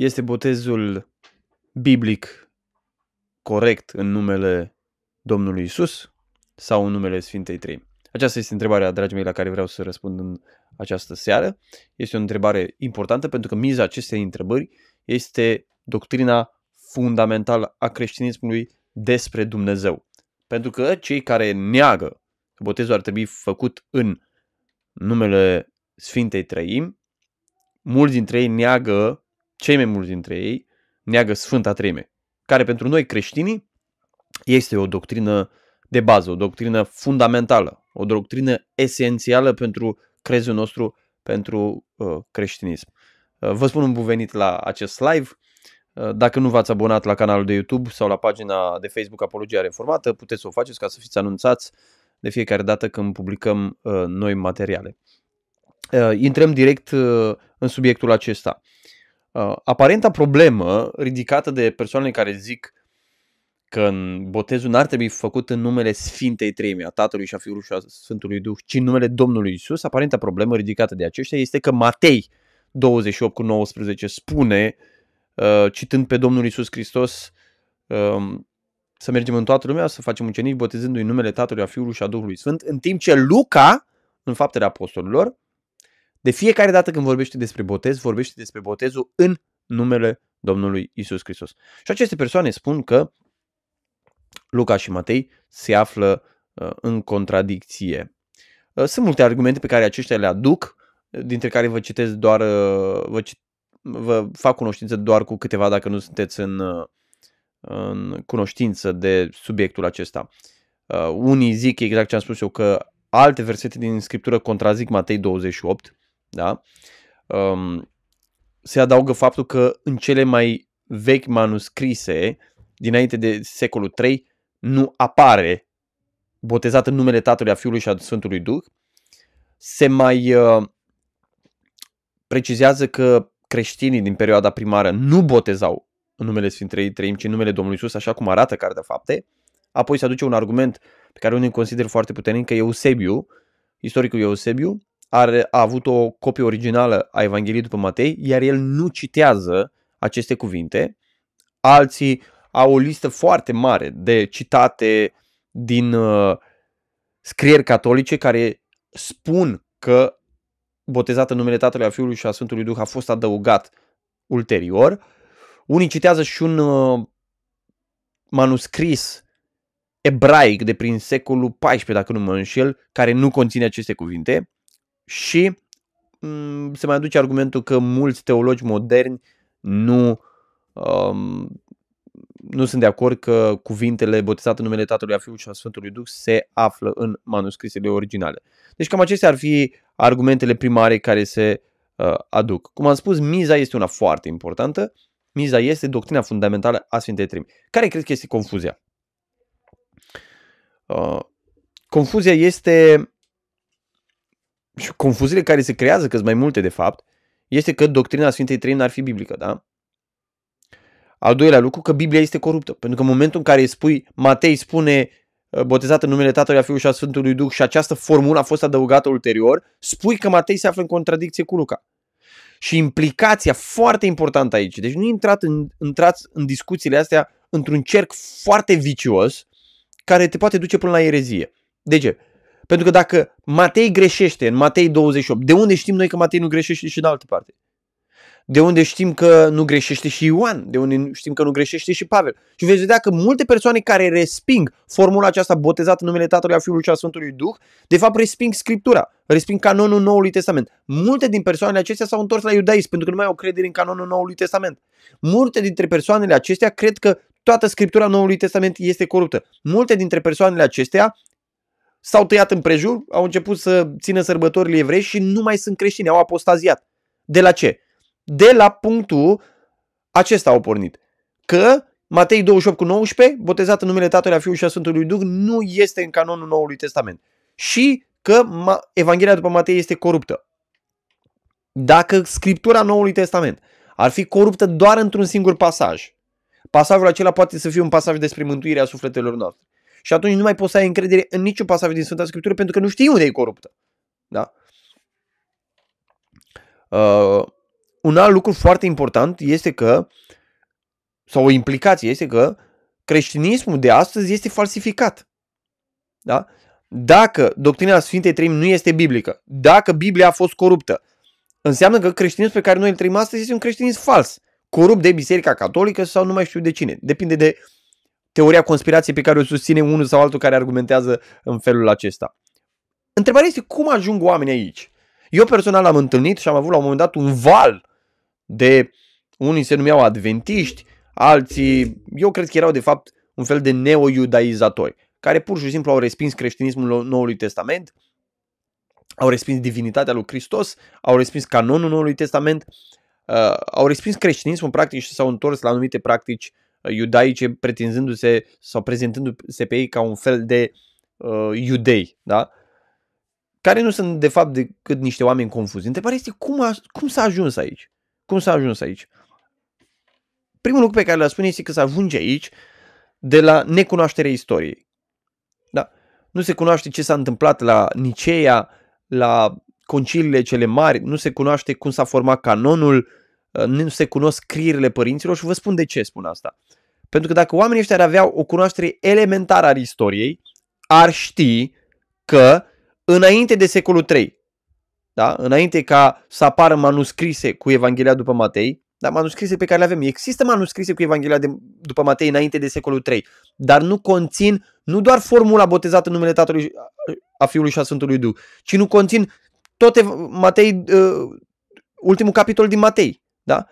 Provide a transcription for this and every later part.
Este botezul biblic corect în numele Domnului Isus sau în numele Sfintei Trei? Aceasta este întrebarea, dragii mei, la care vreau să răspund în această seară. Este o întrebare importantă pentru că miza acestei întrebări este doctrina fundamentală a creștinismului despre Dumnezeu. Pentru că cei care neagă că botezul ar trebui făcut în numele Sfintei Trăim, mulți dintre ei neagă, cei mai mulți dintre ei, neagă Sfânta Treime, care pentru noi creștinii este o doctrină de bază, o doctrină fundamentală, o doctrină esențială pentru crezul nostru, pentru uh, creștinism. Uh, vă spun un bun venit la acest live. Uh, dacă nu v-ați abonat la canalul de YouTube sau la pagina de Facebook Apologia Reformată, puteți să o faceți ca să fiți anunțați de fiecare dată când publicăm uh, noi materiale. Uh, intrăm direct uh, în subiectul acesta. Uh, aparenta problemă ridicată de persoanele care zic că în botezul n-ar trebui făcut în numele Sfintei Treimi, a Tatălui și a Fiului și a Sfântului Duh, ci în numele Domnului Isus, aparenta problemă ridicată de aceștia este că Matei 28 cu 19 spune, uh, citând pe Domnul Isus Hristos, uh, să mergem în toată lumea, să facem ucenici botezându-i numele Tatălui, a Fiului și a Duhului Sfânt, în timp ce Luca, în faptele apostolilor, de fiecare dată când vorbește despre botez, vorbește despre botezul în numele Domnului Isus Hristos. Și aceste persoane spun că Luca și Matei se află uh, în contradicție. Uh, sunt multe argumente pe care aceștia le aduc, dintre care vă citesc doar, uh, vă, vă fac cunoștință doar cu câteva dacă nu sunteți în, în cunoștință de subiectul acesta. Unii zic exact ce am spus eu că alte versete din Scriptură contrazic Matei 28, da? Um, se adaugă faptul că în cele mai vechi manuscrise, dinainte de secolul 3, nu apare botezat în numele Tatălui, a Fiului și a Sfântului Duh. Se mai uh, precizează că creștinii din perioada primară nu botezau în numele Sfintei Treim, ci în numele Domnului Isus, așa cum arată Cartea Fapte. Apoi se aduce un argument pe care unii consider foarte puternic, că Eusebiu, istoricul Eusebiu, are, a avut o copie originală a Evangheliei după Matei, iar el nu citează aceste cuvinte. Alții au o listă foarte mare de citate din uh, scrieri catolice care spun că botezat în numele Tatălui, a Fiului și a Sfântului Duh a fost adăugat ulterior. Unii citează și un uh, manuscris ebraic de prin secolul XIV, dacă nu mă înșel, care nu conține aceste cuvinte și mm, se mai aduce argumentul că mulți teologi moderni nu um, nu sunt de acord că cuvintele botezat în numele Tatălui, a Fiului și a Sfântului Duh se află în manuscrisele originale. Deci cam acestea ar fi argumentele primare care se uh, aduc. Cum am spus, miza este una foarte importantă. Miza este doctrina fundamentală a Sfintei Trimi. Care cred că este confuzia? Uh, confuzia este și confuziile care se creează, că sunt mai multe de fapt, este că doctrina Sfintei Trăimi ar fi biblică, da? Al doilea lucru, că Biblia este coruptă. Pentru că în momentul în care spui, Matei spune uh, botezat în numele Tatălui, a Fiului și a Sfântului Duh și această formulă a fost adăugată ulterior, spui că Matei se află în contradicție cu Luca. Și implicația foarte importantă aici, deci nu intrat în, intrați în discuțiile astea într-un cerc foarte vicios care te poate duce până la erezie. De ce? Pentru că dacă Matei greșește în Matei 28, de unde știm noi că Matei nu greșește și de altă parte? De unde știm că nu greșește și Ioan? De unde știm că nu greșește și Pavel? Și veți vedea că multe persoane care resping formula aceasta botezată în numele Tatălui, a Fiului și a Sfântului Duh, de fapt resping Scriptura, resping canonul Noului Testament. Multe din persoanele acestea s-au întors la iudaism pentru că nu mai au credere în canonul Noului Testament. Multe dintre persoanele acestea cred că toată Scriptura Noului Testament este coruptă. Multe dintre persoanele acestea s-au tăiat în prejur, au început să țină sărbătorile evrei și nu mai sunt creștini, au apostaziat. De la ce? De la punctul acesta au pornit. Că Matei 28 cu 19, botezat în numele Tatălui, a Fiului și a Sfântului Duh, nu este în canonul Noului Testament. Și că Evanghelia după Matei este coruptă. Dacă Scriptura Noului Testament ar fi coruptă doar într-un singur pasaj, pasajul acela poate să fie un pasaj despre mântuirea sufletelor noastre. Și atunci nu mai poți să ai încredere în niciun pasaj din Sfânta Scriptură pentru că nu știi unde e coruptă. Da? Uh, un alt lucru foarte important este că, sau o implicație este că creștinismul de astăzi este falsificat. Da? Dacă doctrina Sfintei Treimi nu este biblică, dacă Biblia a fost coruptă, înseamnă că creștinismul pe care noi îl trăim astăzi este un creștinism fals, corupt de Biserica Catolică sau nu mai știu de cine. Depinde de teoria conspirației pe care o susține unul sau altul care argumentează în felul acesta. Întrebarea este cum ajung oamenii aici? Eu personal am întâlnit și am avut la un moment dat un val de unii se numeau adventiști, alții, eu cred că erau de fapt un fel de neo-iudaizatori, care pur și simplu au respins creștinismul Noului Testament, au respins divinitatea lui Hristos, au respins canonul Noului Testament, uh, au respins creștinismul practic și s-au întors la anumite practici uh, iudaice, pretinzându-se sau prezentându-se pe ei ca un fel de uh, iudei, da? care nu sunt de fapt decât niște oameni confuzi. Întrebarea este cum, a, cum s-a ajuns aici? Cum s-a ajuns aici? Primul lucru pe care l-aș spune este că se ajunge aici de la necunoașterea istoriei. Da? Nu se cunoaște ce s-a întâmplat la Niceea, la conciliile cele mari, nu se cunoaște cum s-a format canonul, uh, nu se cunosc scrierile părinților și vă spun de ce spun asta. Pentru că dacă oamenii ăștia ar avea o cunoaștere elementară a istoriei, ar ști că înainte de secolul 3, da? înainte ca să apară manuscrise cu Evanghelia după Matei, da, manuscrise pe care le avem. Există manuscrise cu Evanghelia de, după Matei înainte de secolul 3, dar nu conțin nu doar formula botezată în numele Tatălui, a Fiului și a Sfântului Duh, ci nu conțin toate Matei, uh, ultimul capitol din Matei. Da?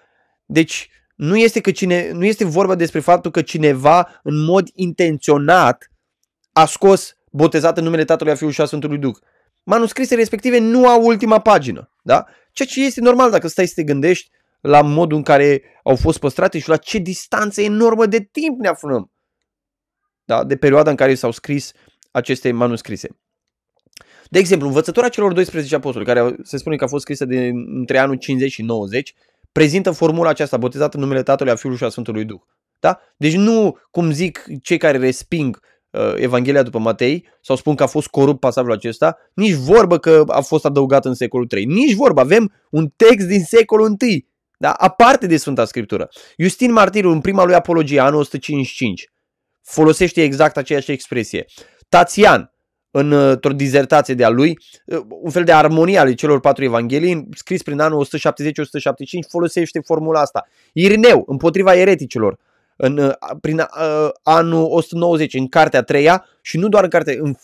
Deci nu este, că cine, nu este vorba despre faptul că cineva în mod intenționat a scos botezat în numele Tatălui, a Fiului și a Sfântului Duh. Manuscrisele respective nu au ultima pagină. Da? Ceea ce este normal dacă stai să te gândești la modul în care au fost păstrate și la ce distanță enormă de timp ne aflăm. Da? De perioada în care s-au scris aceste manuscrise. De exemplu, învățătura celor 12 apostoli, care se spune că a fost scrisă de între anul 50 și 90, prezintă formula aceasta, botezată în numele Tatălui, a Fiului și a Sfântului Duh. Da? Deci nu, cum zic cei care resping uh, Evanghelia după Matei sau spun că a fost corupt pasajul acesta, nici vorbă că a fost adăugat în secolul 3. Nici vorbă. Avem un text din secolul 1, da? aparte de Sfânta Scriptură. Justin Martirul, în prima lui apologie, anul 155, folosește exact aceeași expresie. Tațian, într-o dizertație de-a lui, un fel de armonie ale celor patru evanghelii, scris prin anul 170-175, folosește formula asta. Irineu, împotriva ereticilor, în, prin uh, anul 190, în cartea treia, și nu doar în cartea, în,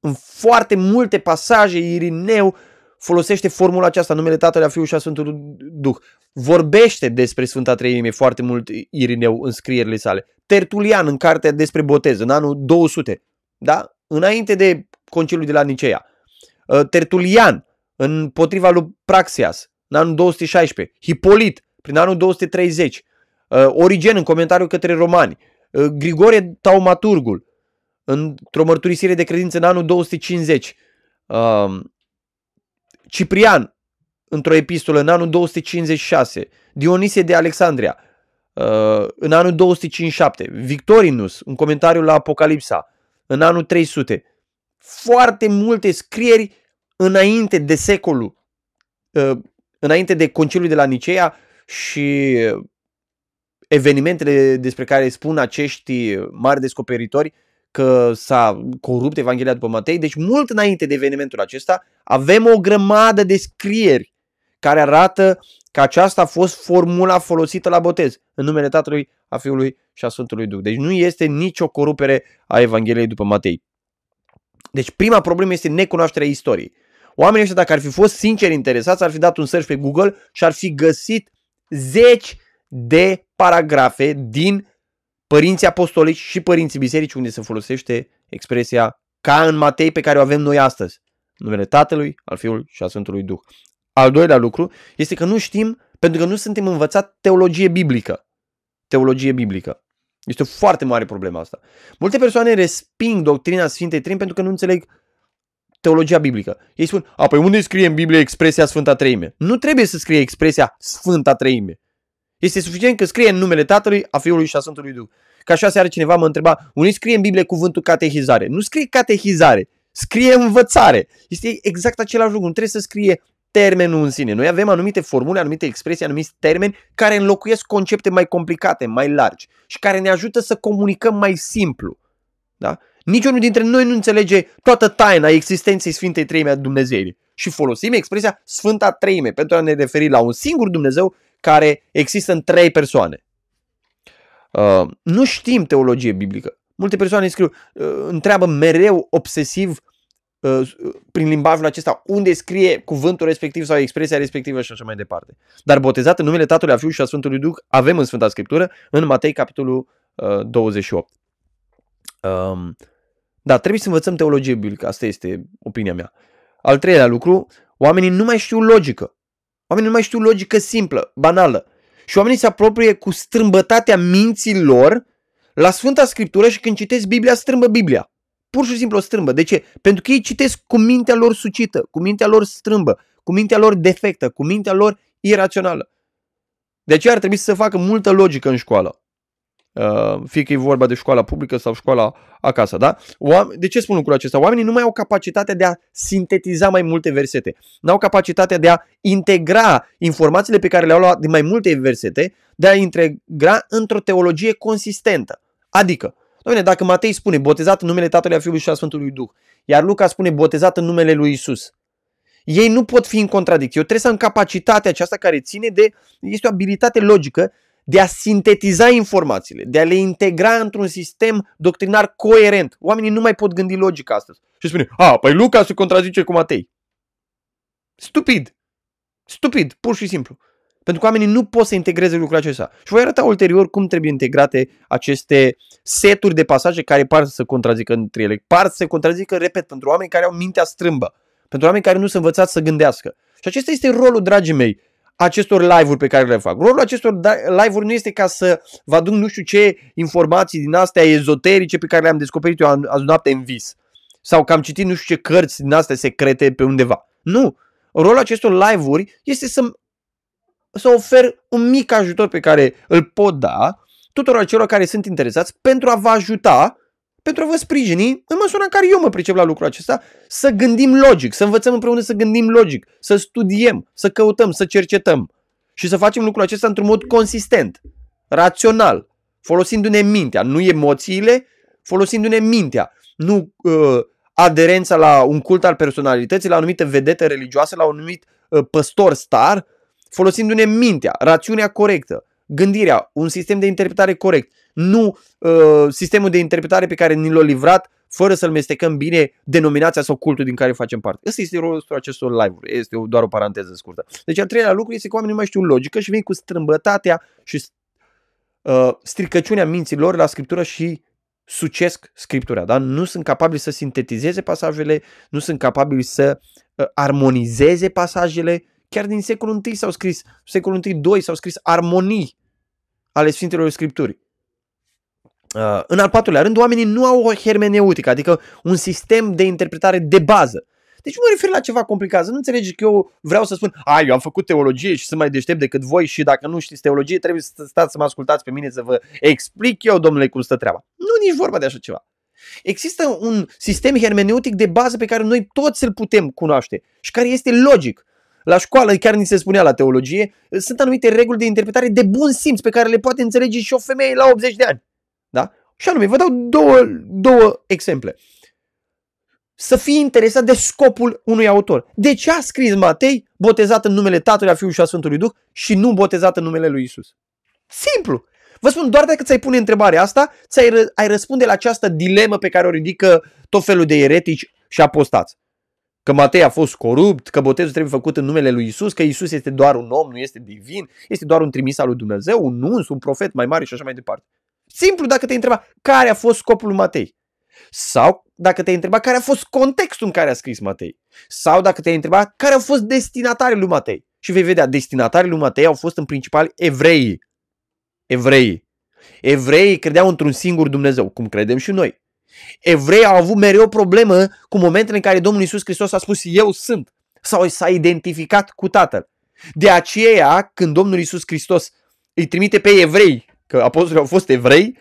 în foarte multe pasaje, Irineu folosește formula aceasta, numele Tatălui, a Fiului și a Sfântului Duh. Vorbește despre Sfânta Treime foarte mult Irineu în scrierile sale. Tertulian în cartea despre botez, în anul 200, da? Înainte de conciliul de la Nicea. Uh, Tertulian în potriva lui Praxias, în anul 216. Hipolit, prin anul 230. Uh, Origen în comentariu către romani. Uh, Grigorie Taumaturgul, într-o mărturisire de credință în anul 250. Ciprian, într-o epistolă în anul 256, Dionisie de Alexandria, uh, în anul 257, Victorinus, un comentariu la Apocalipsa, în anul 300. Foarte multe scrieri înainte de secolul, uh, înainte de conciliul de la Nicea și evenimentele despre care spun acești mari descoperitori că s-a corupt Evanghelia după Matei, deci mult înainte de evenimentul acesta avem o grămadă de scrieri care arată că aceasta a fost formula folosită la botez în numele Tatălui, a Fiului și a Sfântului Duh. Deci nu este nicio corupere a Evangheliei după Matei. Deci prima problemă este necunoașterea istoriei. Oamenii ăștia, dacă ar fi fost sinceri interesați, ar fi dat un search pe Google și ar fi găsit zeci de paragrafe din părinții apostolici și părinții biserici unde se folosește expresia ca în Matei pe care o avem noi astăzi. Numele Tatălui, al Fiului și al Sfântului Duh. Al doilea lucru este că nu știm, pentru că nu suntem învățat teologie biblică. Teologie biblică. Este o foarte mare problemă asta. Multe persoane resping doctrina Sfintei Treimi pentru că nu înțeleg teologia biblică. Ei spun, a, păi unde scrie în Biblie expresia Sfânta Treime? Nu trebuie să scrie expresia Sfânta Treime. Este suficient că scrie în numele Tatălui, a Fiului și a Sfântului Duh. Ca așa seară cineva mă întreba, unde scrie în Biblie cuvântul catehizare? Nu scrie catehizare, scrie învățare. Este exact același lucru, nu trebuie să scrie termenul în sine. Noi avem anumite formule, anumite expresii, anumite termeni care înlocuiesc concepte mai complicate, mai largi și care ne ajută să comunicăm mai simplu. Da? Niciunul dintre noi nu înțelege toată taina existenței Sfintei Treime a Dumnezeirii și folosim expresia Sfânta Treime pentru a ne referi la un singur Dumnezeu care există în trei persoane. Uh, nu știm teologie biblică. Multe persoane scriu, uh, întreabă mereu obsesiv uh, prin limbajul acesta unde scrie cuvântul respectiv sau expresia respectivă și așa mai departe. Dar botezat în numele Tatălui, a Fiului și a Sfântului Duh avem în Sfânta Scriptură în Matei capitolul uh, 28. Um, da, trebuie să învățăm teologie biblică, asta este opinia mea. Al treilea lucru, oamenii nu mai știu logică. Oamenii nu mai știu logică simplă, banală. Și oamenii se apropie cu strâmbătatea minții lor la Sfânta Scriptură și când citesc Biblia, strâmbă Biblia. Pur și simplu o strâmbă. De ce? Pentru că ei citesc cu mintea lor sucită, cu mintea lor strâmbă, cu mintea lor defectă, cu mintea lor irațională. De aceea ar trebui să se facă multă logică în școală. Uh, fie că e vorba de școala publică sau școala acasă, da? De ce spun lucrul acesta? Oamenii nu mai au capacitatea de a sintetiza mai multe versete. Nu au capacitatea de a integra informațiile pe care le-au luat din mai multe versete, de a integra într-o teologie consistentă. Adică, doamne, dacă Matei spune botezat în numele Tatălui, a Fiului și a Sfântului Duh, iar Luca spune botezat în numele lui Isus, ei nu pot fi în contradicție. Eu trebuie să am capacitatea aceasta care ține de, este o abilitate logică de a sintetizai informațiile, de a le integra într-un sistem doctrinar coerent. Oamenii nu mai pot gândi logic astăzi. Și spune, a, păi Luca se contrazice cu Matei. Stupid. Stupid, pur și simplu. Pentru că oamenii nu pot să integreze lucrul acesta. Și voi arăta ulterior cum trebuie integrate aceste seturi de pasaje care par să se contrazică între ele. Par să se contrazică, repet, pentru oameni care au mintea strâmbă. Pentru oameni care nu sunt învățați să gândească. Și acesta este rolul, dragii mei, acestor live-uri pe care le fac. Rolul acestor da, live-uri nu este ca să vă aduc nu știu ce informații din astea ezoterice pe care le-am descoperit eu azi noapte în vis. Sau că am citit nu știu ce cărți din astea secrete pe undeva. Nu. Rolul acestor live-uri este să, să ofer un mic ajutor pe care îl pot da tuturor celor care sunt interesați pentru a vă ajuta pentru a vă sprijini în măsura în care eu mă pricep la lucrul acesta, să gândim logic, să învățăm împreună să gândim logic, să studiem, să căutăm, să cercetăm și să facem lucrul acesta într-un mod consistent, rațional, folosindu-ne mintea, nu emoțiile, folosindu-ne mintea, nu uh, aderența la un cult al personalității, la o anumită vedetă religioasă, la un anumit uh, păstor star, folosindu-ne mintea, rațiunea corectă, gândirea, un sistem de interpretare corect, nu uh, sistemul de interpretare pe care ni l-a livrat fără să-l mestecăm bine denominația sau cultul din care facem parte. Ăsta este rostul acestor live-uri. Este doar o paranteză scurtă. Deci al treilea lucru este că oamenii nu mai știu logică și vin cu strâmbătatea și uh, stricăciunea minților la scriptură și sucesc scriptura. Da? Nu sunt capabili să sintetizeze pasajele, nu sunt capabili să uh, armonizeze pasajele. Chiar din secolul I s-au scris, secolul I-II s-au scris armonii ale Sfintelor Scripturii. Uh, în al patrulea rând, oamenii nu au o hermeneutică, adică un sistem de interpretare de bază. Deci nu mă refer la ceva complicat. Să nu înțelegi că eu vreau să spun, a, eu am făcut teologie și sunt mai deștept decât voi și dacă nu știți teologie, trebuie să stați să mă ascultați pe mine să vă explic eu, domnule, cum stă treaba. Nu nici vorba de așa ceva. Există un sistem hermeneutic de bază pe care noi toți îl putem cunoaște și care este logic. La școală, chiar ni se spunea la teologie, sunt anumite reguli de interpretare de bun simț pe care le poate înțelege și o femeie la 80 de ani. Da? Și anume, vă dau două, două exemple. Să fii interesat de scopul unui autor. De ce a scris Matei botezat în numele Tatălui, a Fiului și a Sfântului Duh și nu botezat în numele lui Isus? Simplu. Vă spun, doar dacă ți-ai pune întrebarea asta, ți-ai ai răspunde la această dilemă pe care o ridică tot felul de eretici și apostați. Că Matei a fost corupt, că botezul trebuie făcut în numele lui Isus, că Isus este doar un om, nu este divin, este doar un trimis al lui Dumnezeu, un uns, un profet mai mare și așa mai departe. Simplu dacă te întreba care a fost scopul lui Matei. Sau dacă te întreba care a fost contextul în care a scris Matei. Sau dacă te întreba care au fost destinatarii lui Matei. Și vei vedea, destinatarii lui Matei au fost în principal evrei. Evrei. Evreii credeau într-un singur Dumnezeu, cum credem și noi. Evrei au avut mereu problemă cu momentele în care Domnul Isus Hristos a spus eu sunt sau s-a identificat cu Tatăl. De aceea, când Domnul Isus Hristos îi trimite pe evrei că apostolii au fost evrei,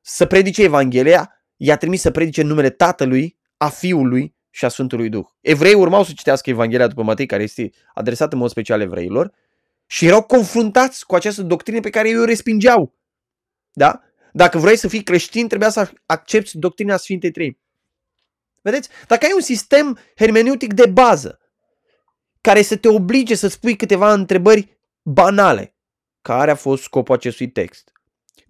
să predice Evanghelia, i-a trimis să predice în numele Tatălui, a Fiului și a Sfântului Duh. Evrei urmau să citească Evanghelia după Matei, care este adresată în mod special evreilor, și erau confruntați cu această doctrină pe care ei o respingeau. Da? Dacă vrei să fii creștin, trebuia să accepti doctrina Sfintei Trei. Vedeți? Dacă ai un sistem hermeneutic de bază, care să te oblige să spui câteva întrebări banale, care a fost scopul acestui text?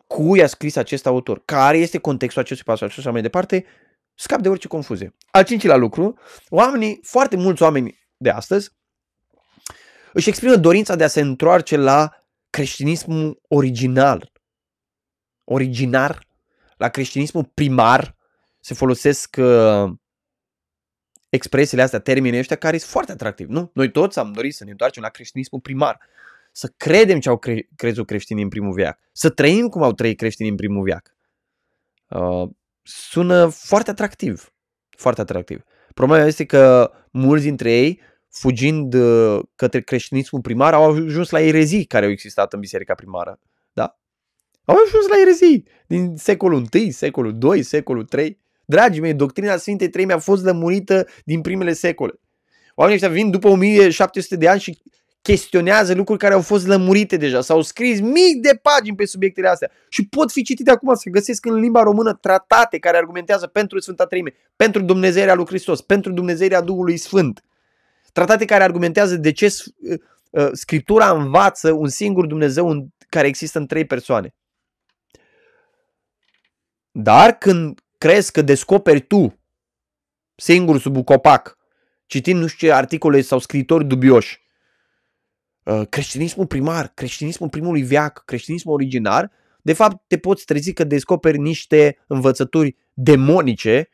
Cui a scris acest autor? Care este contextul acestui pasaj și așa mai departe? Scap de orice confuzie. Al cincilea lucru, oamenii, foarte mulți oameni de astăzi, își exprimă dorința de a se întoarce la creștinismul original. Originar, la creștinismul primar, se folosesc uh, expresiile astea, termenii ăștia care sunt foarte atractivi, nu? Noi toți am dorit să ne întoarcem la creștinismul primar, să credem ce au cre- crezut creștinii în primul viac, să trăim cum au trăit creștinii în primul viac. Uh, sună foarte atractiv, foarte atractiv. Problema este că mulți dintre ei fugind uh, către creștinismul primar, au ajuns la erezii care au existat în biserica primară. Da? Au ajuns la erezii din secolul I, secolul II, secolul III. Dragii mei, doctrina Sfintei Trei mi-a fost lămurită din primele secole. Oamenii ăștia vin după 1700 de ani și chestionează lucruri care au fost lămurite deja. S-au scris mii de pagini pe subiectele astea și pot fi citite acum. Se găsesc în limba română tratate care argumentează pentru Sfânta Treime, pentru Dumnezeirea lui Hristos, pentru Dumnezeirea Duhului Sfânt. Tratate care argumentează de ce uh, uh, Scriptura învață un singur Dumnezeu care există în trei persoane. Dar când crezi că descoperi tu, singur sub un copac, citind nu știu ce articole sau scritori dubioși, uh, creștinismul primar, creștinismul primului veac, creștinismul originar, de fapt te poți trezi că descoperi niște învățături demonice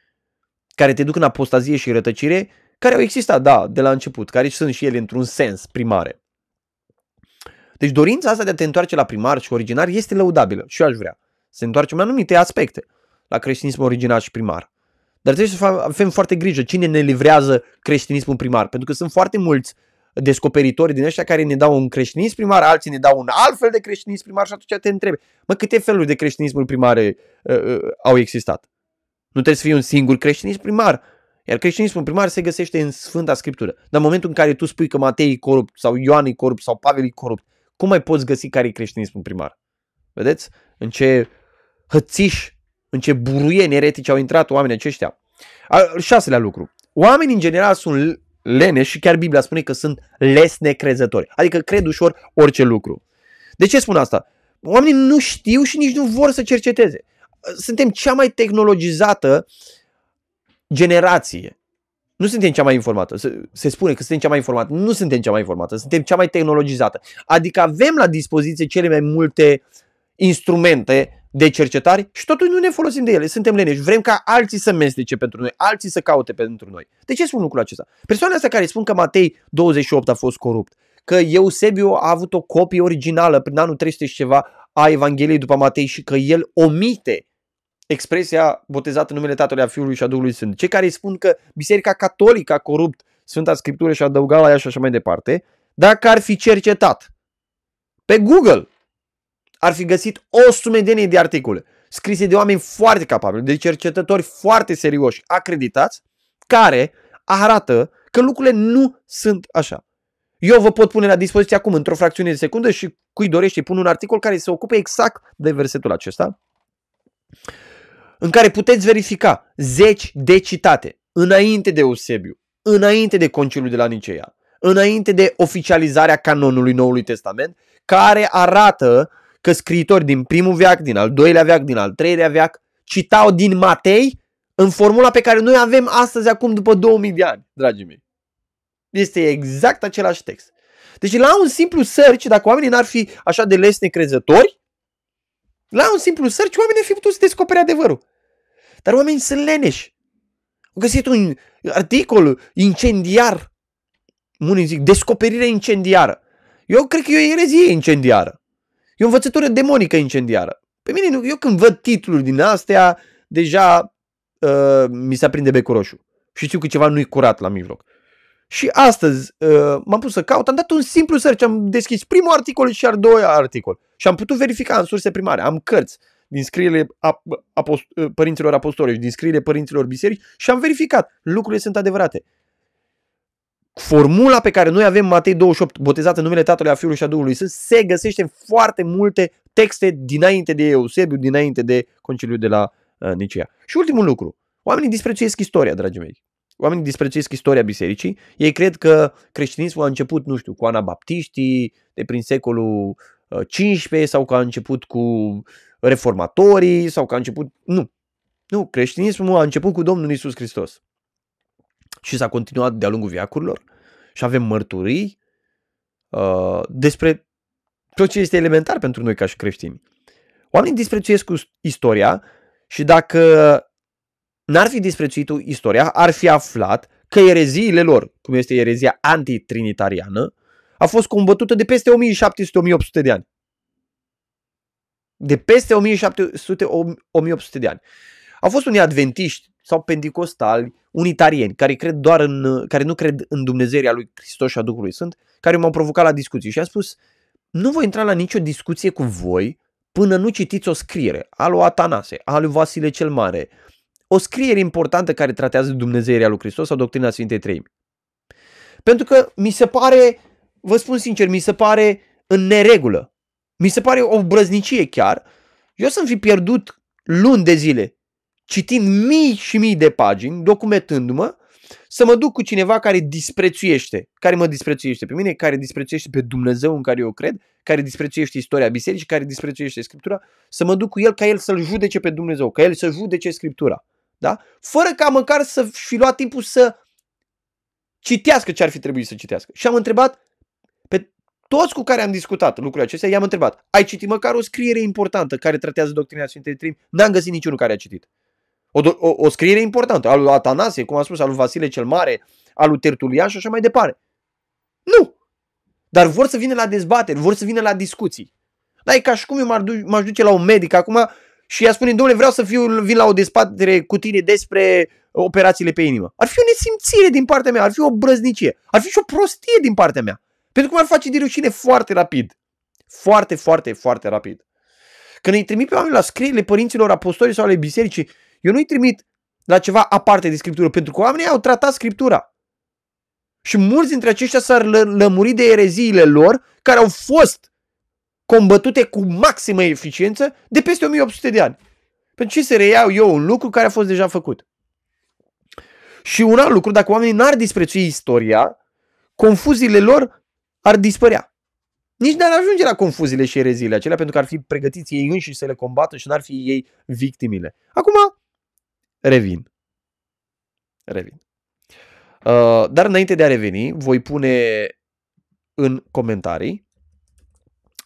care te duc în apostazie și rătăcire care au existat, da, de la început, care sunt și ele într-un sens primare. Deci dorința asta de a te întoarce la primar și originar este lăudabilă și eu aș vrea. Să întoarcem la anumite aspecte la creștinismul original și primar. Dar trebuie să avem foarte grijă cine ne livrează creștinismul primar, pentru că sunt foarte mulți descoperitori din ăștia care ne dau un creștinism primar, alții ne dau un alt fel de creștinism primar și atunci te întrebi, mă, câte feluri de creștinismuri primare uh, uh, au existat? Nu trebuie să fie un singur creștinism primar. Iar creștinismul primar se găsește în Sfânta Scriptură. Dar în momentul în care tu spui că Matei e corupt sau Ioan e corupt sau Pavel e corupt, cum mai poți găsi care e creștinismul primar? Vedeți? În ce hățiș, în ce buruieni eretici au intrat oamenii aceștia. Al șaselea lucru. Oamenii în general sunt leneși și chiar Biblia spune că sunt lesne crezători. Adică cred ușor orice lucru. De ce spun asta? Oamenii nu știu și nici nu vor să cerceteze. Suntem cea mai tehnologizată uh, generație. Nu suntem cea mai informată. Se, se spune că suntem cea mai informată. Nu suntem cea mai informată. Suntem cea mai tehnologizată. Adică avem la dispoziție cele mai multe instrumente de cercetare și totuși nu ne folosim de ele. Suntem leneși. Vrem ca alții să mestece pentru noi, alții să caute pentru noi. De ce spun lucrul acesta? Persoanele astea care spun că Matei 28 a fost corupt, că Eusebiu a avut o copie originală prin anul 300 și ceva a Evangheliei după Matei și că el omite expresia botezată în numele Tatălui, a Fiului și a Duhului Sfânt. Cei care spun că Biserica Catolică a corupt Sfânta Scriptură și a adăugat la ea și așa mai departe, dacă ar fi cercetat pe Google, ar fi găsit o sumedenie de articole scrise de oameni foarte capabili, de cercetători foarte serioși, acreditați, care arată că lucrurile nu sunt așa. Eu vă pot pune la dispoziție acum într-o fracțiune de secundă și cui dorește pun un articol care se ocupe exact de versetul acesta în care puteți verifica zeci de citate înainte de Eusebiu, înainte de conciliul de la Niceea, înainte de oficializarea canonului Noului Testament, care arată că scriitori din primul veac, din al doilea veac, din al treilea veac, citau din Matei în formula pe care noi avem astăzi, acum după 2000 de ani, dragii mei. Este exact același text. Deci la un simplu search, dacă oamenii n-ar fi așa de lesne crezători, la un simplu search oamenii ar fi putut să descopere adevărul. Dar oamenii sunt leneși. Au găsit un articol incendiar. Unii zic descoperire incendiară. Eu cred că e o erezie incendiară. E o învățătură demonică incendiară. Pe mine, eu când văd titluri din astea, deja uh, mi se aprinde becul roșu. Și știu că ceva nu e curat la mijloc. Și astăzi uh, m-am pus să caut, am dat un simplu search, am deschis primul articol și al doilea articol. Și am putut verifica în surse primare. Am cărți din scrierile apost- părinților apostoli, din scrierile părinților biserici și am verificat. Lucrurile sunt adevărate. Formula pe care noi avem Matei 28, botezat în numele Tatălui, a Fiului și a Duhului Sfânt, se găsește în foarte multe texte dinainte de Eusebiu, dinainte de Conciliul de la uh, Nicea. Și ultimul lucru, oamenii disprețuiesc istoria, dragii mei. Oamenii disprețuiesc istoria bisericii. Ei cred că creștinismul a început, nu știu, cu anabaptiștii, de prin secolul 15 sau că a început cu reformatorii sau că a început... Nu. Nu, creștinismul a început cu Domnul Isus Hristos. Și s-a continuat de-a lungul viacurilor și avem mărturii uh, despre tot ce este elementar pentru noi ca și creștini. Oamenii disprețuiesc cu istoria și dacă n-ar fi disprețuit istoria, ar fi aflat că ereziile lor, cum este erezia antitrinitariană, a fost combătută de peste 1700-1800 de ani. De peste 1700-1800 de ani. Au fost unii adventiști sau pentecostali, unitarieni, care, cred doar în, care nu cred în Dumnezeirea lui Hristos și a Duhului Sfânt, care m-au provocat la discuții și am spus, nu voi intra la nicio discuție cu voi până nu citiți o scriere a lui Atanase, a lui Vasile cel Mare, o scriere importantă care tratează Dumnezeirea lui Hristos sau doctrina Sfintei Treimi. Pentru că mi se pare vă spun sincer, mi se pare în neregulă. Mi se pare o brăznicie chiar. Eu să-mi fi pierdut luni de zile citind mii și mii de pagini, documentându-mă, să mă duc cu cineva care disprețuiește, care mă disprețuiește pe mine, care disprețuiește pe Dumnezeu în care eu cred, care disprețuiește istoria bisericii, care disprețuiește Scriptura, să mă duc cu el ca el să-l judece pe Dumnezeu, ca el să judece Scriptura. Da? Fără ca măcar să fi luat timpul să citească ce ar fi trebuit să citească. Și am întrebat toți cu care am discutat lucrurile acestea, i-am întrebat, ai citit măcar o scriere importantă care tratează doctrina Sfintei Trim? N-am găsit niciunul care a citit. O, o, o scriere importantă, al lui Atanasie, cum am spus, al lui Vasile cel Mare, al lui Tertulian și așa mai departe. Nu! Dar vor să vină la dezbateri, vor să vină la discuții. Dar e ca și cum eu m-aș, du- m-aș duce la un medic acum și i-a spune, domnule, vreau să fiu, vin la o dezbatere cu tine despre operațiile pe inimă. Ar fi o nesimțire din partea mea, ar fi o brăznicie, ar fi și o prostie din partea mea. Pentru că m-ar face de rușine foarte rapid. Foarte, foarte, foarte rapid. Când îi trimit pe oameni la scrierile părinților apostoli sau ale bisericii, eu nu-i trimit la ceva aparte de scriptură, pentru că oamenii au tratat scriptura. Și mulți dintre aceștia s-ar lă- lămuri de ereziile lor, care au fost combătute cu maximă eficiență de peste 1800 de ani. Pentru ce să reiau eu un lucru care a fost deja făcut? Și un alt lucru, dacă oamenii n-ar disprețui istoria, confuziile lor ar dispărea. Nici n-ar ajunge la confuziile și ereziile acelea pentru că ar fi pregătiți ei înșiși să le combată și n-ar fi ei victimile. Acum, revin. Revin. Uh, dar înainte de a reveni, voi pune în comentarii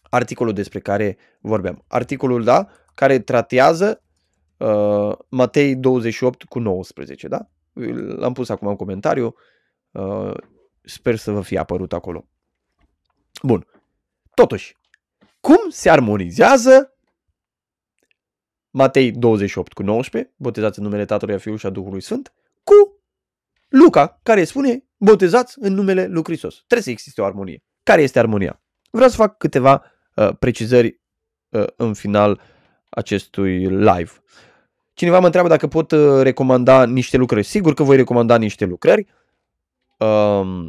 articolul despre care vorbeam. Articolul, da, care tratează uh, Matei 28 cu 19, da? L-am pus acum în comentariu. Uh, sper să vă fie apărut acolo. Bun. Totuși, cum se armonizează Matei 28 cu 19, botezați în numele Tatălui, a Fiului și a Duhului Sfânt, cu Luca, care spune botezați în numele lui Hristos. Trebuie să existe o armonie. Care este armonia? Vreau să fac câteva uh, precizări uh, în final acestui live. Cineva mă întreabă dacă pot uh, recomanda niște lucrări. Sigur că voi recomanda niște lucrări. Uh,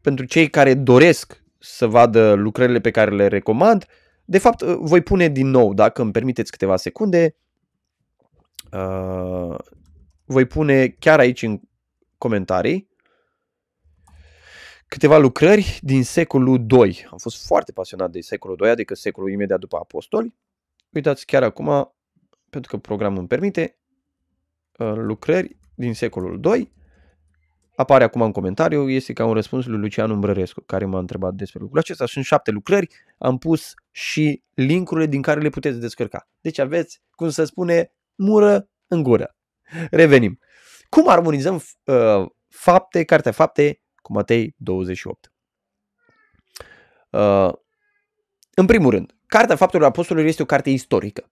pentru cei care doresc să vadă lucrările pe care le recomand. De fapt, uh, voi pune din nou, dacă îmi permiteți câteva secunde, uh, voi pune chiar aici în comentarii câteva lucrări din secolul 2. Am fost foarte pasionat de secolul 2, adică secolul imediat după apostoli. Uitați chiar acum, pentru că programul îmi permite, uh, lucrări din secolul 2 apare acum în comentariu, este ca un răspuns lui Lucian Umbrărescu, care m-a întrebat despre lucrul acesta. Sunt șapte lucrări, am pus și linkurile din care le puteți descărca. Deci aveți, cum se spune, mură în gură. Revenim. Cum armonizăm uh, fapte, cartea fapte cu Matei 28? Uh, în primul rând, Cartea Faptelor Apostolilor este o carte istorică.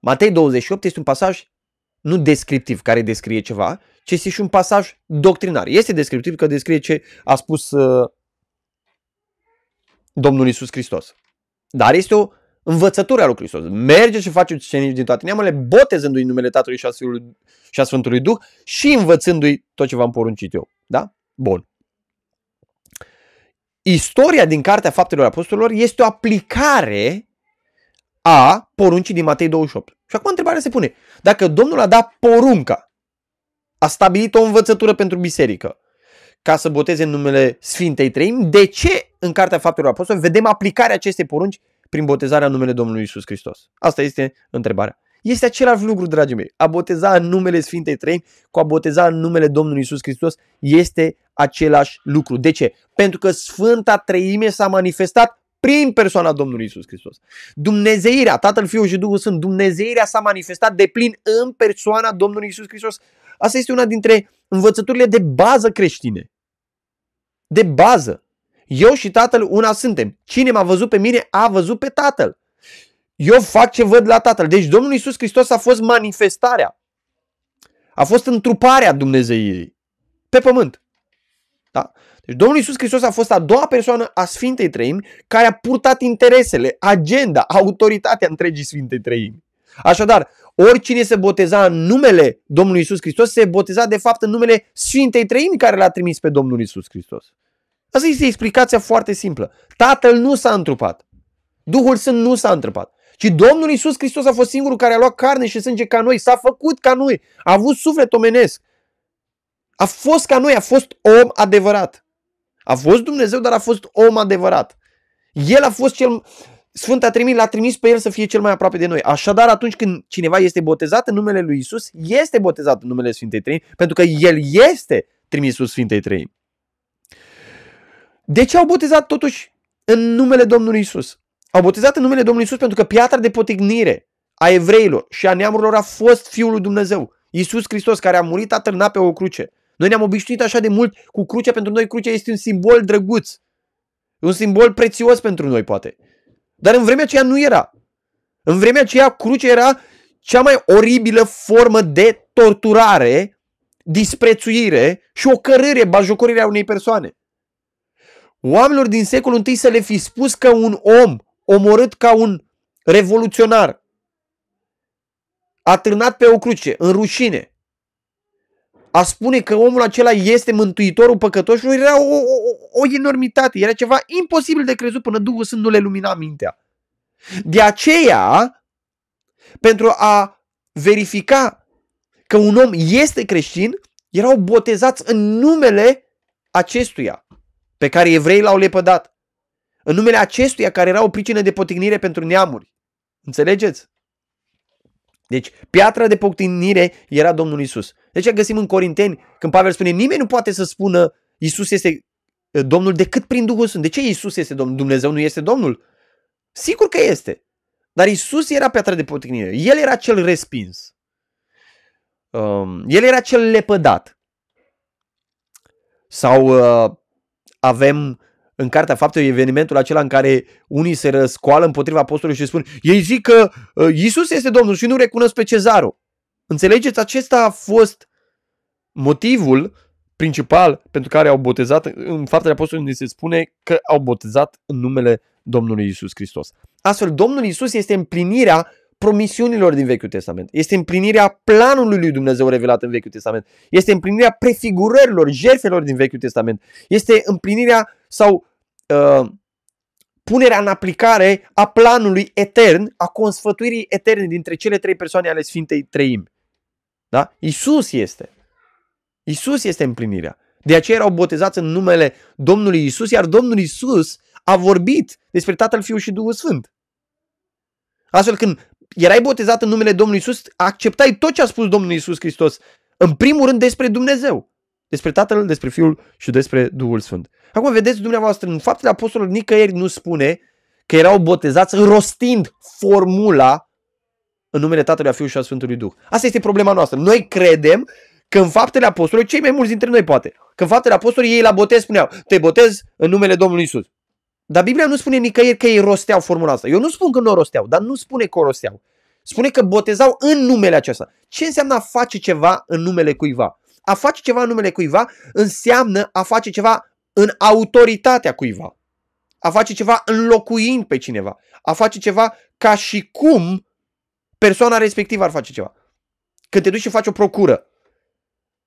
Matei 28 este un pasaj nu descriptiv care descrie ceva, ci este și un pasaj doctrinar. Este descriptiv că descrie ce a spus uh, Domnul Isus Hristos. Dar este o învățătura lui Hristos. Merge și face ucenici din toate neamurile, botezându-i numele Tatălui și a, Sfântului, și a Sfântului Duh și învățându-i tot ce v-am poruncit eu. Da? Bun. Istoria din Cartea Faptelor Apostolilor este o aplicare a poruncii din Matei 28. Și acum întrebarea se pune. Dacă Domnul a dat porunca, a stabilit o învățătură pentru biserică, ca să boteze în numele Sfintei Treimi, de ce în Cartea Faptelor Apostolilor vedem aplicarea acestei porunci prin botezarea în numele Domnului Isus Hristos? Asta este întrebarea. Este același lucru, dragii mei. A boteza în numele Sfintei Treimi cu a boteza în numele Domnului Isus Hristos este același lucru. De ce? Pentru că Sfânta Treime s-a manifestat prin persoana Domnului Isus Hristos. Dumnezeirea, Tatăl, Fiul și Duhul Sfânt, Dumnezeirea s-a manifestat de plin în persoana Domnului Isus Hristos. Asta este una dintre învățăturile de bază creștine. De bază. Eu și Tatăl una suntem. Cine m-a văzut pe mine a văzut pe Tatăl. Eu fac ce văd la Tatăl. Deci Domnul Isus Hristos a fost manifestarea. A fost întruparea Dumnezeirii pe pământ. Da? Deci Domnul Isus Hristos a fost a doua persoană a Sfintei Treimi care a purtat interesele, agenda, autoritatea întregii Sfintei Treimi. Așadar, oricine se boteza în numele Domnului Isus Hristos se boteza de fapt în numele Sfintei Treimi care l-a trimis pe Domnul Isus Hristos. Asta este explicația foarte simplă. Tatăl nu s-a întrupat. Duhul Sfânt nu s-a întrupat. Ci Domnul Isus Hristos a fost singurul care a luat carne și sânge ca noi, s-a făcut ca noi, a avut suflet omenesc. A fost ca noi, a fost om adevărat. A fost Dumnezeu, dar a fost om adevărat. El a fost cel... Sfânta trimis l-a trimis pe el să fie cel mai aproape de noi. Așadar, atunci când cineva este botezat în numele lui Isus, este botezat în numele Sfintei Trăimi, pentru că el este trimisul Sfintei Trăimi. De ce au botezat totuși în numele Domnului Isus? Au botezat în numele Domnului Isus pentru că piatra de potignire a evreilor și a neamurilor a fost Fiul lui Dumnezeu. Isus Hristos, care a murit atârnat pe o cruce. Noi ne-am obișnuit așa de mult cu crucea, pentru noi crucea este un simbol drăguț. Un simbol prețios pentru noi, poate. Dar în vremea aceea nu era. În vremea aceea crucea era cea mai oribilă formă de torturare, disprețuire și o cărâre, bajocorire a unei persoane. Oamenilor din secolul I să le fi spus că un om omorât ca un revoluționar, atârnat pe o cruce, în rușine, a spune că omul acela este mântuitorul păcătoșilor era o, o, o enormitate, era ceva imposibil de crezut până Duhul Sfânt nu le lumina mintea. De aceea, pentru a verifica că un om este creștin, erau botezați în numele acestuia pe care evreii l-au lepădat. În numele acestuia care era o pricină de potignire pentru neamuri. Înțelegeți? Deci, piatra de poctinire era Domnul Isus. Deci găsim în Corinteni, când Pavel spune, nimeni nu poate să spună Isus este Domnul decât prin Duhul Sfânt. De ce Isus este Domnul? Dumnezeu nu este Domnul? Sigur că este. Dar Isus era piatra de potignire. El era cel respins. Um, el era cel lepădat. Sau uh, avem în cartea faptului evenimentul acela în care unii se răscoală împotriva apostolului și spun ei zic că uh, Isus este Domnul și nu recunosc pe cezarul. Înțelegeți? Acesta a fost motivul principal pentru care au botezat, în faptele apostolului se spune că au botezat în numele Domnului Isus Hristos. Astfel, Domnul Isus este împlinirea promisiunilor din Vechiul Testament. Este împlinirea planului lui Dumnezeu revelat în Vechiul Testament. Este împlinirea prefigurărilor, jertfelor din Vechiul Testament. Este împlinirea sau uh, punerea în aplicare a planului etern, a consfătuirii eterne dintre cele trei persoane ale Sfintei Treimi. Da? Isus este. Isus este împlinirea. De aceea erau botezați în numele Domnului Isus, iar Domnul Isus a vorbit despre Tatăl, Fiul și Duhul Sfânt. Astfel când erai botezat în numele Domnului Isus, acceptai tot ce a spus Domnul Isus Hristos. În primul rând despre Dumnezeu. Despre Tatăl, despre Fiul și despre Duhul Sfânt. Acum vedeți dumneavoastră, în faptele apostolilor nicăieri nu spune că erau botezați rostind formula în numele Tatălui, a Fiului și a Sfântului Duh. Asta este problema noastră. Noi credem că în faptele apostolilor, cei mai mulți dintre noi poate, că în faptele apostolilor ei la botez spuneau, te botez în numele Domnului Isus. Dar Biblia nu spune nicăieri că ei rosteau formula asta. Eu nu spun că nu o rosteau, dar nu spune că o rosteau. Spune că botezau în numele acesta. Ce înseamnă a face ceva în numele cuiva? A face ceva în numele cuiva înseamnă a face ceva în autoritatea cuiva. a face ceva înlocuind pe cineva, a face ceva ca și cum persoana respectivă ar face ceva. Când te duci și faci o procură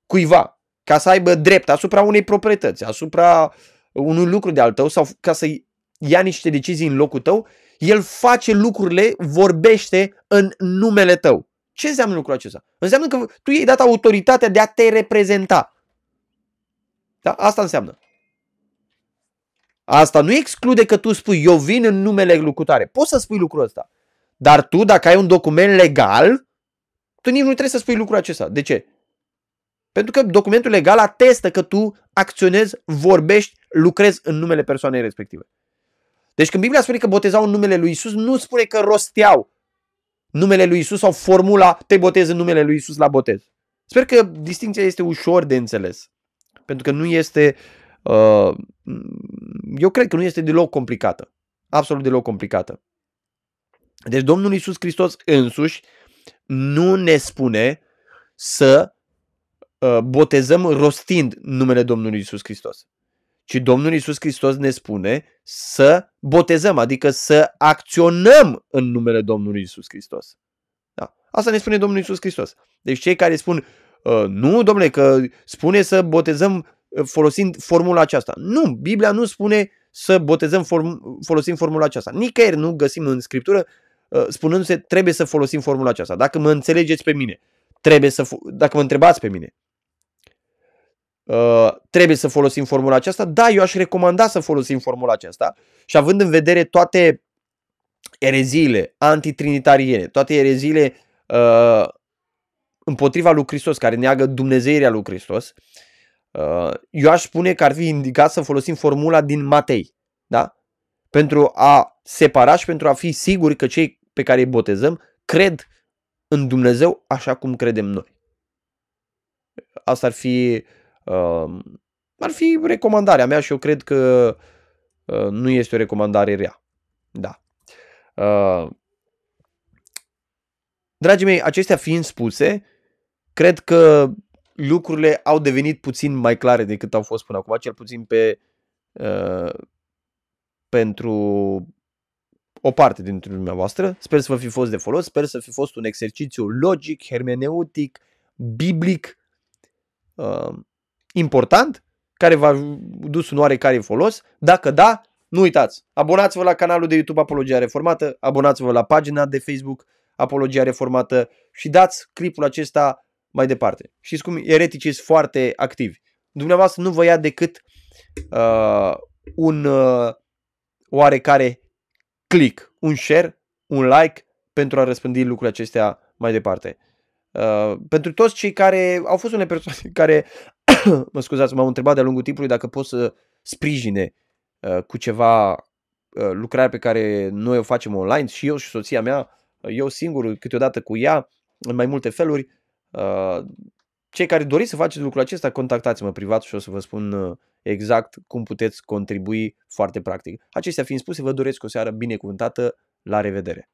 cuiva ca să aibă drept asupra unei proprietăți, asupra unui lucru de al tău sau ca să ia niște decizii în locul tău, el face lucrurile, vorbește în numele tău. Ce înseamnă lucrul acesta? Înseamnă că tu i-ai dat autoritatea de a te reprezenta. Da? Asta înseamnă. Asta nu exclude că tu spui, eu vin în numele lucrutare. Poți să spui lucrul ăsta. Dar tu, dacă ai un document legal, tu nici nu trebuie să spui lucrul acesta. De ce? Pentru că documentul legal atestă că tu acționezi, vorbești, lucrezi în numele persoanei respective. Deci când Biblia spune că botezau în numele lui Isus, nu spune că rosteau numele lui Isus sau formula te botezi în numele lui Isus la botez. Sper că distinția este ușor de înțeles. Pentru că nu este uh, eu cred că nu este deloc complicată. Absolut deloc complicată. Deci Domnul Isus Hristos însuși nu ne spune să uh, botezăm rostind numele Domnului Isus Hristos. Ci Domnul Isus Hristos ne spune să botezăm, adică să acționăm în numele Domnului Isus Hristos. Da. Asta ne spune Domnul Isus Hristos. Deci cei care spun, uh, nu, domnule, că spune să botezăm folosind formula aceasta. Nu, Biblia nu spune să botezăm form, folosind formula aceasta. Nicăieri nu găsim în Scriptură uh, spunându-se trebuie să folosim formula aceasta. Dacă mă înțelegeți pe mine, trebuie să, dacă mă întrebați pe mine, uh, trebuie să folosim formula aceasta, da, eu aș recomanda să folosim formula aceasta și având în vedere toate ereziile antitrinitariene, toate ereziile uh, împotriva lui Hristos, care neagă Dumnezeirea lui Hristos, Uh, eu aș spune că ar fi indicat să folosim formula din Matei, da? Pentru a separa și pentru a fi siguri că cei pe care îi botezăm cred în Dumnezeu așa cum credem noi. Asta ar fi, uh, ar fi recomandarea mea și eu cred că uh, nu este o recomandare rea. Da. Uh, dragii mei, acestea fiind spuse, cred că lucrurile au devenit puțin mai clare decât au fost până acum, cel puțin pe uh, pentru o parte dintre dumneavoastră. Sper să vă fi fost de folos, sper să fi fost un exercițiu logic, hermeneutic, biblic, uh, important, care v-a dus un oarecare folos. Dacă da, nu uitați, abonați-vă la canalul de YouTube Apologia Reformată, abonați-vă la pagina de Facebook Apologia Reformată și dați clipul acesta mai departe. Știți cum ereticii sunt foarte activi. Dumneavoastră nu vă ia decât uh, un uh, oarecare click, un share, un like pentru a răspândi lucrurile acestea mai departe. Uh, pentru toți cei care au fost unele persoane care, mă scuzați, m-au întrebat de-a lungul timpului dacă pot să sprijine uh, cu ceva uh, lucrare pe care noi o facem online și eu și soția mea, eu singur, câteodată cu ea, în mai multe feluri, Uh, cei care doriți să faceți lucrul acesta, contactați-mă privat și o să vă spun uh, exact cum puteți contribui foarte practic. Acestea fiind spuse, vă doresc o seară binecuvântată. La revedere!